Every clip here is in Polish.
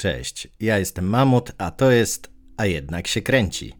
Cześć, ja jestem Mamut, a to jest A jednak się kręci.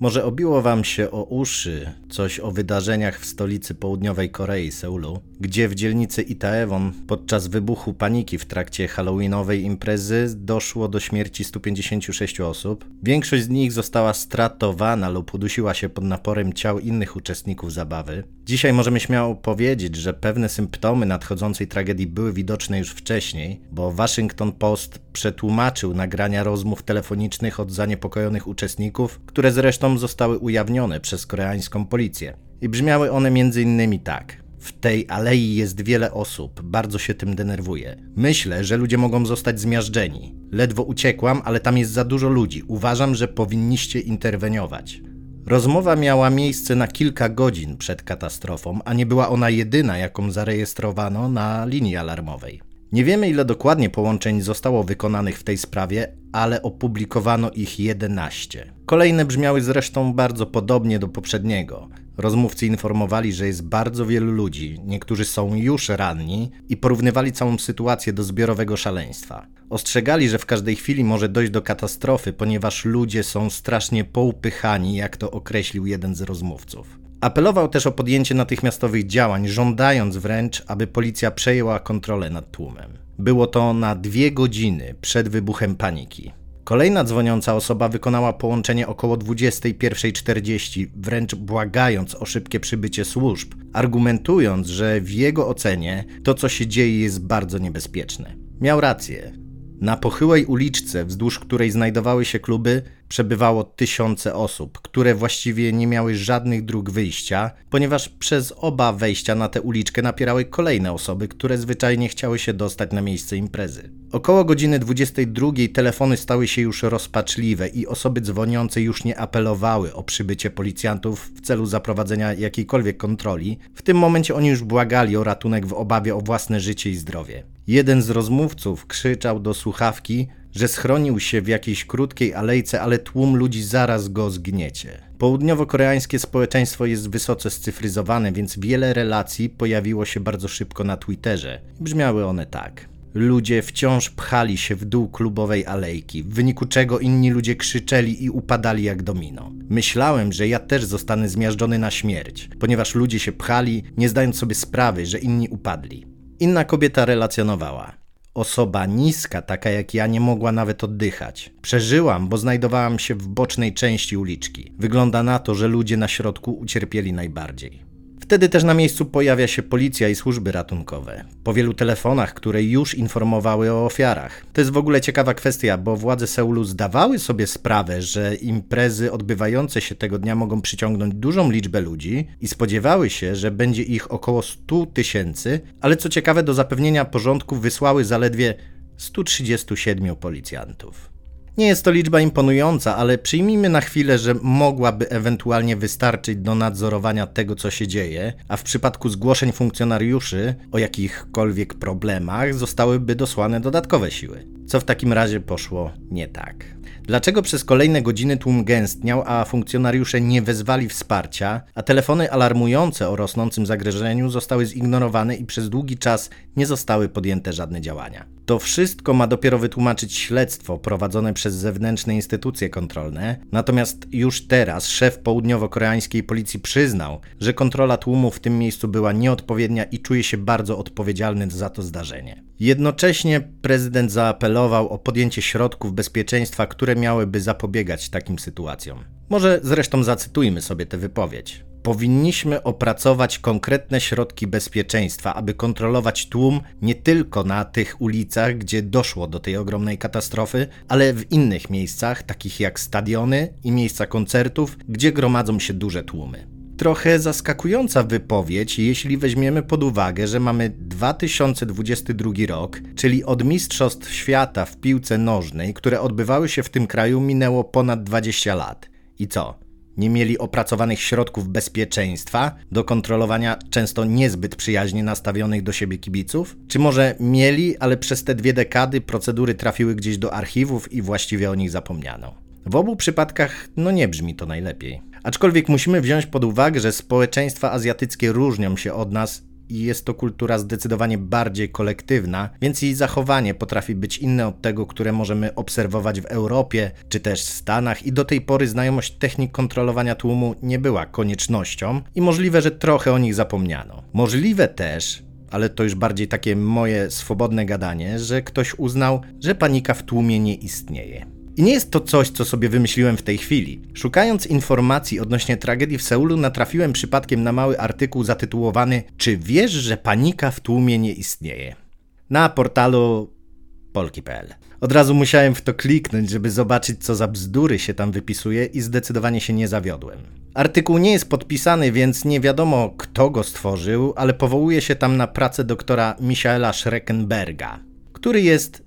Może obiło wam się o uszy coś o wydarzeniach w stolicy południowej Korei, Seulu, gdzie w dzielnicy Itaewon podczas wybuchu paniki w trakcie halloweenowej imprezy doszło do śmierci 156 osób. Większość z nich została stratowana lub udusiła się pod naporem ciał innych uczestników zabawy. Dzisiaj możemy śmiało powiedzieć, że pewne symptomy nadchodzącej tragedii były widoczne już wcześniej, bo Washington Post przetłumaczył nagrania rozmów telefonicznych od zaniepokojonych uczestników, które zresztą zostały ujawnione przez koreańską policję. I brzmiały one m.in. tak. W tej alei jest wiele osób, bardzo się tym denerwuję. Myślę, że ludzie mogą zostać zmiażdżeni. Ledwo uciekłam, ale tam jest za dużo ludzi. Uważam, że powinniście interweniować. Rozmowa miała miejsce na kilka godzin przed katastrofą, a nie była ona jedyna, jaką zarejestrowano na linii alarmowej. Nie wiemy, ile dokładnie połączeń zostało wykonanych w tej sprawie, ale opublikowano ich 11. Kolejne brzmiały zresztą bardzo podobnie do poprzedniego. Rozmówcy informowali, że jest bardzo wielu ludzi, niektórzy są już ranni i porównywali całą sytuację do zbiorowego szaleństwa. Ostrzegali, że w każdej chwili może dojść do katastrofy, ponieważ ludzie są strasznie poupychani, jak to określił jeden z rozmówców. Apelował też o podjęcie natychmiastowych działań, żądając wręcz, aby policja przejęła kontrolę nad tłumem. Było to na dwie godziny przed wybuchem paniki. Kolejna dzwoniąca osoba wykonała połączenie około 21.40, wręcz błagając o szybkie przybycie służb, argumentując, że w jego ocenie to, co się dzieje, jest bardzo niebezpieczne. Miał rację. Na pochyłej uliczce, wzdłuż której znajdowały się kluby, przebywało tysiące osób, które właściwie nie miały żadnych dróg wyjścia, ponieważ przez oba wejścia na tę uliczkę napierały kolejne osoby, które zwyczajnie chciały się dostać na miejsce imprezy. Około godziny 22 telefony stały się już rozpaczliwe i osoby dzwoniące już nie apelowały o przybycie policjantów w celu zaprowadzenia jakiejkolwiek kontroli. W tym momencie oni już błagali o ratunek w obawie o własne życie i zdrowie. Jeden z rozmówców krzyczał do słuchawki, że schronił się w jakiejś krótkiej alejce, ale tłum ludzi zaraz go zgniecie. Południowo-koreańskie społeczeństwo jest wysoce scyfryzowane, więc wiele relacji pojawiło się bardzo szybko na Twitterze. Brzmiały one tak. Ludzie wciąż pchali się w dół klubowej alejki, w wyniku czego inni ludzie krzyczeli i upadali jak domino. Myślałem, że ja też zostanę zmiażdżony na śmierć, ponieważ ludzie się pchali, nie zdając sobie sprawy, że inni upadli. Inna kobieta relacjonowała. Osoba niska, taka jak ja, nie mogła nawet oddychać. Przeżyłam, bo znajdowałam się w bocznej części uliczki. Wygląda na to, że ludzie na środku ucierpieli najbardziej. Wtedy też na miejscu pojawia się policja i służby ratunkowe. Po wielu telefonach, które już informowały o ofiarach. To jest w ogóle ciekawa kwestia, bo władze Seulu zdawały sobie sprawę, że imprezy odbywające się tego dnia mogą przyciągnąć dużą liczbę ludzi i spodziewały się, że będzie ich około 100 tysięcy, ale co ciekawe, do zapewnienia porządku wysłały zaledwie 137 policjantów. Nie jest to liczba imponująca, ale przyjmijmy na chwilę, że mogłaby ewentualnie wystarczyć do nadzorowania tego, co się dzieje, a w przypadku zgłoszeń funkcjonariuszy o jakichkolwiek problemach zostałyby dosłane dodatkowe siły. Co w takim razie poszło nie tak? Dlaczego przez kolejne godziny tłum gęstniał, a funkcjonariusze nie wezwali wsparcia, a telefony alarmujące o rosnącym zagrożeniu zostały zignorowane i przez długi czas nie zostały podjęte żadne działania? To wszystko ma dopiero wytłumaczyć śledztwo prowadzone przez zewnętrzne instytucje kontrolne, natomiast już teraz szef południowo-koreańskiej policji przyznał, że kontrola tłumu w tym miejscu była nieodpowiednia i czuje się bardzo odpowiedzialny za to zdarzenie. Jednocześnie prezydent zaapelował o podjęcie środków bezpieczeństwa, które miałyby zapobiegać takim sytuacjom. Może zresztą zacytujmy sobie tę wypowiedź powinniśmy opracować konkretne środki bezpieczeństwa, aby kontrolować tłum nie tylko na tych ulicach, gdzie doszło do tej ogromnej katastrofy, ale w innych miejscach, takich jak stadiony i miejsca koncertów, gdzie gromadzą się duże tłumy. Trochę zaskakująca wypowiedź, jeśli weźmiemy pod uwagę, że mamy 2022 rok, czyli od Mistrzostw Świata w piłce nożnej, które odbywały się w tym kraju, minęło ponad 20 lat. I co? nie mieli opracowanych środków bezpieczeństwa do kontrolowania często niezbyt przyjaźnie nastawionych do siebie kibiców? Czy może mieli, ale przez te dwie dekady procedury trafiły gdzieś do archiwów i właściwie o nich zapomniano? W obu przypadkach no nie brzmi to najlepiej. Aczkolwiek musimy wziąć pod uwagę, że społeczeństwa azjatyckie różnią się od nas i jest to kultura zdecydowanie bardziej kolektywna, więc jej zachowanie potrafi być inne od tego, które możemy obserwować w Europie czy też Stanach i do tej pory znajomość technik kontrolowania tłumu nie była koniecznością i możliwe, że trochę o nich zapomniano. Możliwe też, ale to już bardziej takie moje swobodne gadanie, że ktoś uznał, że panika w tłumie nie istnieje. I nie jest to coś, co sobie wymyśliłem w tej chwili. Szukając informacji odnośnie tragedii w Seulu, natrafiłem przypadkiem na mały artykuł zatytułowany Czy wiesz, że panika w tłumie nie istnieje? Na portalu polki.pl. Od razu musiałem w to kliknąć, żeby zobaczyć, co za bzdury się tam wypisuje, i zdecydowanie się nie zawiodłem. Artykuł nie jest podpisany, więc nie wiadomo, kto go stworzył, ale powołuje się tam na pracę doktora Michaela Schreckenberga, który jest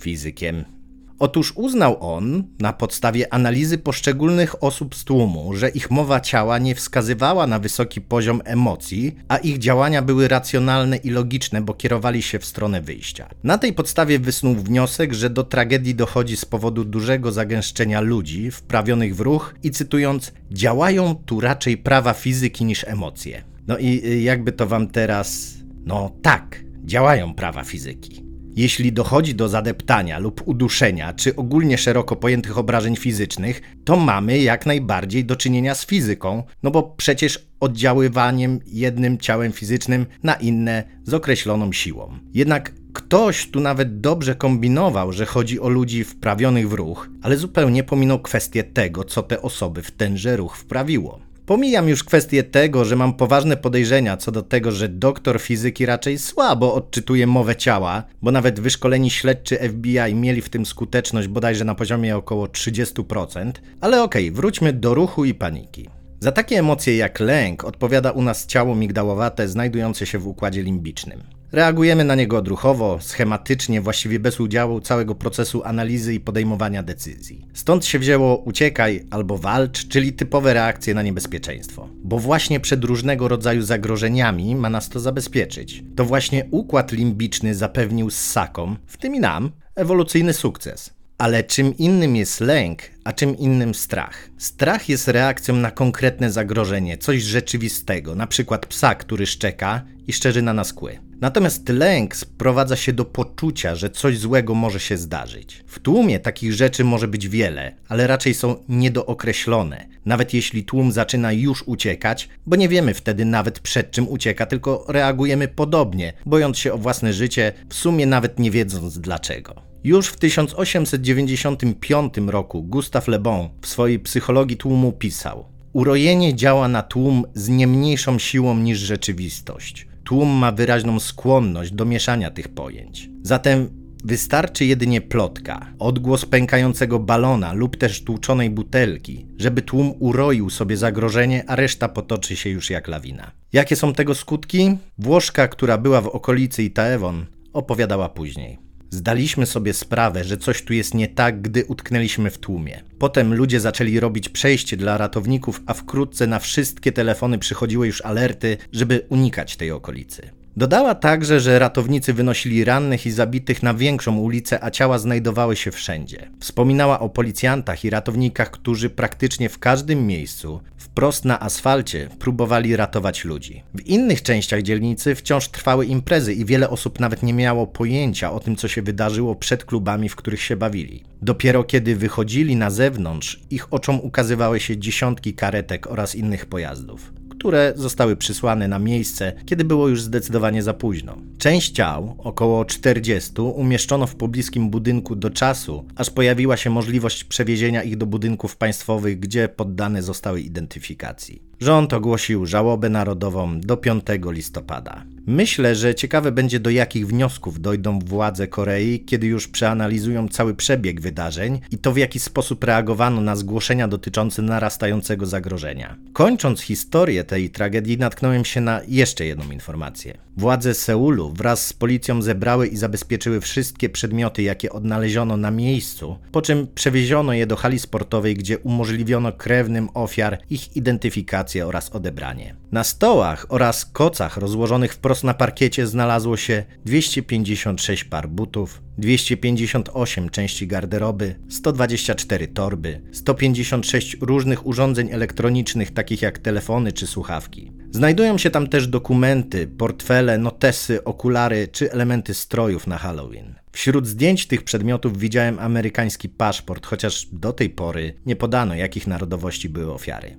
fizykiem. Otóż uznał on, na podstawie analizy poszczególnych osób z tłumu, że ich mowa ciała nie wskazywała na wysoki poziom emocji, a ich działania były racjonalne i logiczne, bo kierowali się w stronę wyjścia. Na tej podstawie wysnuł wniosek, że do tragedii dochodzi z powodu dużego zagęszczenia ludzi wprawionych w ruch i cytując, działają tu raczej prawa fizyki niż emocje. No i y, jakby to wam teraz. No tak, działają prawa fizyki. Jeśli dochodzi do zadeptania lub uduszenia, czy ogólnie szeroko pojętych obrażeń fizycznych, to mamy jak najbardziej do czynienia z fizyką, no bo przecież oddziaływaniem jednym ciałem fizycznym na inne z określoną siłą. Jednak ktoś tu nawet dobrze kombinował, że chodzi o ludzi wprawionych w ruch, ale zupełnie pominął kwestię tego, co te osoby w tenże ruch wprawiło. Pomijam już kwestię tego, że mam poważne podejrzenia co do tego, że doktor fizyki raczej słabo odczytuje mowę ciała, bo nawet wyszkoleni śledczy FBI mieli w tym skuteczność bodajże na poziomie około 30%. Ale okej, okay, wróćmy do ruchu i paniki. Za takie emocje jak lęk odpowiada u nas ciało migdałowate znajdujące się w układzie limbicznym. Reagujemy na niego odruchowo, schematycznie, właściwie bez udziału całego procesu analizy i podejmowania decyzji. Stąd się wzięło uciekaj albo walcz, czyli typowe reakcje na niebezpieczeństwo. Bo właśnie przed różnego rodzaju zagrożeniami ma nas to zabezpieczyć. To właśnie układ limbiczny zapewnił ssakom, w tym i nam, ewolucyjny sukces. Ale czym innym jest lęk, a czym innym strach. Strach jest reakcją na konkretne zagrożenie, coś rzeczywistego, na przykład psa, który szczeka i szczerzy na nas kły. Natomiast lęk sprowadza się do poczucia, że coś złego może się zdarzyć. W tłumie takich rzeczy może być wiele, ale raczej są niedookreślone. Nawet jeśli tłum zaczyna już uciekać, bo nie wiemy wtedy nawet przed czym ucieka, tylko reagujemy podobnie, bojąc się o własne życie, w sumie nawet nie wiedząc dlaczego. Już w 1895 roku Gustave Le Bon w swojej psychologii tłumu pisał: Urojenie działa na tłum z nie mniejszą siłą niż rzeczywistość. Tłum ma wyraźną skłonność do mieszania tych pojęć. Zatem wystarczy jedynie plotka, odgłos pękającego balona lub też tłuczonej butelki, żeby tłum uroił sobie zagrożenie, a reszta potoczy się już jak lawina. Jakie są tego skutki? Włoszka, która była w okolicy Itaewon, opowiadała później. Zdaliśmy sobie sprawę, że coś tu jest nie tak, gdy utknęliśmy w tłumie. Potem ludzie zaczęli robić przejście dla ratowników, a wkrótce na wszystkie telefony przychodziły już alerty, żeby unikać tej okolicy. Dodała także, że ratownicy wynosili rannych i zabitych na większą ulicę, a ciała znajdowały się wszędzie. Wspominała o policjantach i ratownikach, którzy praktycznie w każdym miejscu, wprost na asfalcie, próbowali ratować ludzi. W innych częściach dzielnicy wciąż trwały imprezy i wiele osób nawet nie miało pojęcia o tym, co się wydarzyło przed klubami, w których się bawili. Dopiero kiedy wychodzili na zewnątrz, ich oczom ukazywały się dziesiątki karetek oraz innych pojazdów które zostały przysłane na miejsce, kiedy było już zdecydowanie za późno. Część ciał, około 40, umieszczono w pobliskim budynku do czasu, aż pojawiła się możliwość przewiezienia ich do budynków państwowych, gdzie poddane zostały identyfikacji. Rząd ogłosił żałobę narodową do 5 listopada. Myślę, że ciekawe będzie do jakich wniosków dojdą władze Korei, kiedy już przeanalizują cały przebieg wydarzeń i to w jaki sposób reagowano na zgłoszenia dotyczące narastającego zagrożenia. Kończąc historię tej tragedii, natknąłem się na jeszcze jedną informację. Władze Seulu wraz z policją zebrały i zabezpieczyły wszystkie przedmioty, jakie odnaleziono na miejscu, po czym przewieziono je do hali sportowej, gdzie umożliwiono krewnym ofiar ich identyfikację oraz odebranie. Na stołach oraz kocach rozłożonych wprost na parkiecie znalazło się 256 par butów, 258 części garderoby, 124 torby, 156 różnych urządzeń elektronicznych takich jak telefony czy słuchawki. Znajdują się tam też dokumenty, portfele, notesy, okulary czy elementy strojów na Halloween. Wśród zdjęć tych przedmiotów widziałem amerykański paszport, chociaż do tej pory nie podano, jakich narodowości były ofiary.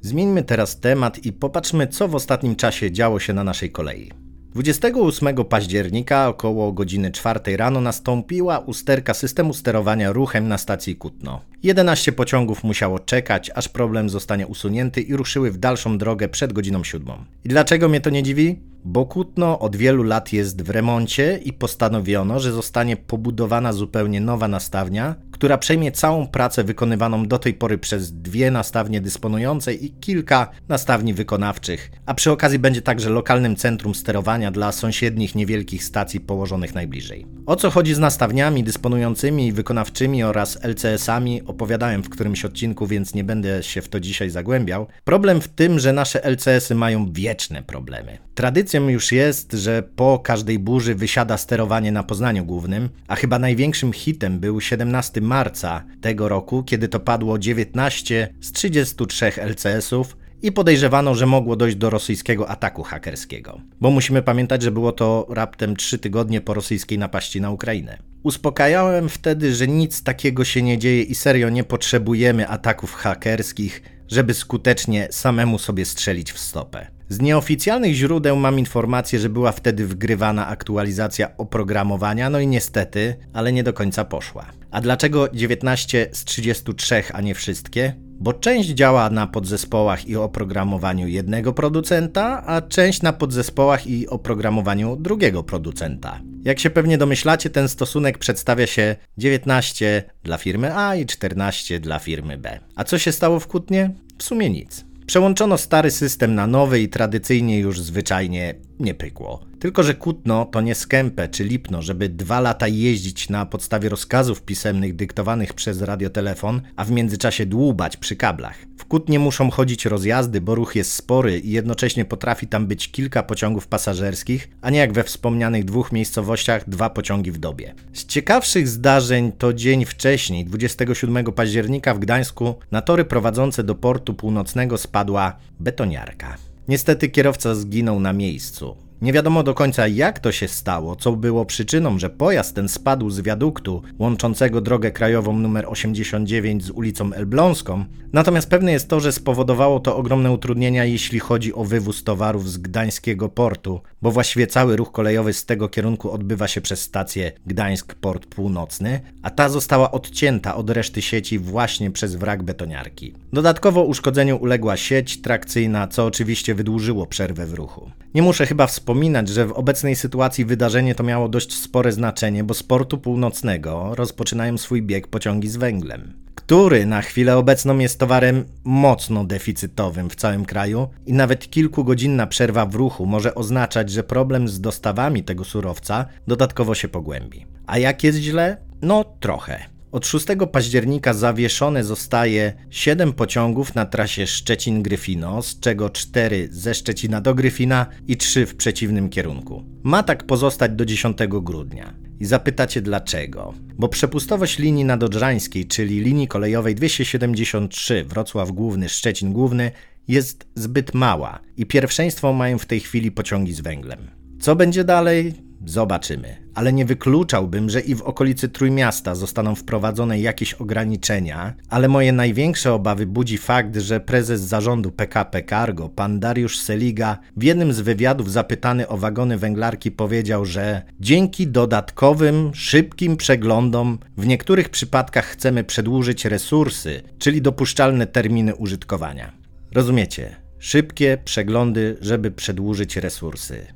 Zmieńmy teraz temat i popatrzmy, co w ostatnim czasie działo się na naszej kolei. 28 października około godziny 4 rano nastąpiła usterka systemu sterowania ruchem na stacji Kutno. 11 pociągów musiało czekać, aż problem zostanie usunięty i ruszyły w dalszą drogę przed godziną 7. I dlaczego mnie to nie dziwi? Bo Kutno od wielu lat jest w remoncie i postanowiono, że zostanie pobudowana zupełnie nowa nastawnia, która przejmie całą pracę wykonywaną do tej pory przez dwie nastawnie dysponujące i kilka nastawni wykonawczych, a przy okazji będzie także lokalnym centrum sterowania dla sąsiednich niewielkich stacji położonych najbliżej. O co chodzi z nastawniami dysponującymi i wykonawczymi oraz LCS-ami opowiadałem w którymś odcinku, więc nie będę się w to dzisiaj zagłębiał. Problem w tym, że nasze LCS-y mają wieczne problemy. Tradycją już jest, że po każdej burzy wysiada sterowanie na Poznaniu Głównym, a chyba największym hitem był 17 marca tego roku, kiedy to padło 19 z 33 LCS-ów i podejrzewano, że mogło dojść do rosyjskiego ataku hakerskiego. Bo musimy pamiętać, że było to raptem 3 tygodnie po rosyjskiej napaści na Ukrainę. Uspokajałem wtedy, że nic takiego się nie dzieje i serio nie potrzebujemy ataków hakerskich, żeby skutecznie samemu sobie strzelić w stopę. Z nieoficjalnych źródeł mam informację, że była wtedy wgrywana aktualizacja oprogramowania, no i niestety, ale nie do końca poszła. A dlaczego 19 z 33, a nie wszystkie? Bo część działa na podzespołach i oprogramowaniu jednego producenta, a część na podzespołach i oprogramowaniu drugiego producenta. Jak się pewnie domyślacie, ten stosunek przedstawia się 19 dla firmy A i 14 dla firmy B. A co się stało w Kutnie? W sumie nic. Przełączono stary system na nowy i tradycyjnie już zwyczajnie nie pykło. Tylko, że Kutno to nie Skępę czy Lipno, żeby dwa lata jeździć na podstawie rozkazów pisemnych dyktowanych przez radiotelefon, a w międzyczasie dłubać przy kablach. W Kutnie muszą chodzić rozjazdy, bo ruch jest spory i jednocześnie potrafi tam być kilka pociągów pasażerskich, a nie jak we wspomnianych dwóch miejscowościach dwa pociągi w dobie. Z ciekawszych zdarzeń to dzień wcześniej, 27 października w Gdańsku, na tory prowadzące do portu północnego spadła betoniarka. Niestety kierowca zginął na miejscu. Nie wiadomo do końca jak to się stało, co było przyczyną, że pojazd ten spadł z wiaduktu łączącego drogę krajową nr 89 z ulicą Elbląską, natomiast pewne jest to, że spowodowało to ogromne utrudnienia jeśli chodzi o wywóz towarów z gdańskiego portu, bo właściwie cały ruch kolejowy z tego kierunku odbywa się przez stację Gdańsk Port Północny, a ta została odcięta od reszty sieci właśnie przez wrak betoniarki. Dodatkowo uszkodzeniu uległa sieć trakcyjna, co oczywiście wydłużyło przerwę w ruchu. Nie muszę chyba wspominać, że w obecnej sytuacji wydarzenie to miało dość spore znaczenie, bo z portu północnego rozpoczynają swój bieg pociągi z węglem, który na chwilę obecną jest towarem mocno deficytowym w całym kraju i nawet kilkugodzinna przerwa w ruchu może oznaczać, że problem z dostawami tego surowca dodatkowo się pogłębi. A jak jest źle? No trochę. Od 6 października zawieszone zostaje 7 pociągów na trasie Szczecin-Gryfino, z czego 4 ze Szczecina do Gryfina i 3 w przeciwnym kierunku. Ma tak pozostać do 10 grudnia. I zapytacie dlaczego? Bo przepustowość linii nadodrzańskiej, czyli linii kolejowej 273 Wrocław Główny, Szczecin Główny jest zbyt mała i pierwszeństwo mają w tej chwili pociągi z węglem. Co będzie dalej? Zobaczymy, ale nie wykluczałbym, że i w okolicy Trójmiasta zostaną wprowadzone jakieś ograniczenia, ale moje największe obawy budzi fakt, że prezes zarządu PKP Cargo, pan Dariusz Seliga, w jednym z wywiadów zapytany o wagony węglarki powiedział, że dzięki dodatkowym, szybkim przeglądom w niektórych przypadkach chcemy przedłużyć resursy, czyli dopuszczalne terminy użytkowania. Rozumiecie? Szybkie przeglądy, żeby przedłużyć resursy.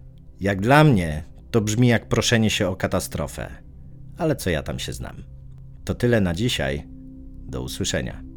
Jak dla mnie, to brzmi jak proszenie się o katastrofę. Ale co ja tam się znam? To tyle na dzisiaj. Do usłyszenia.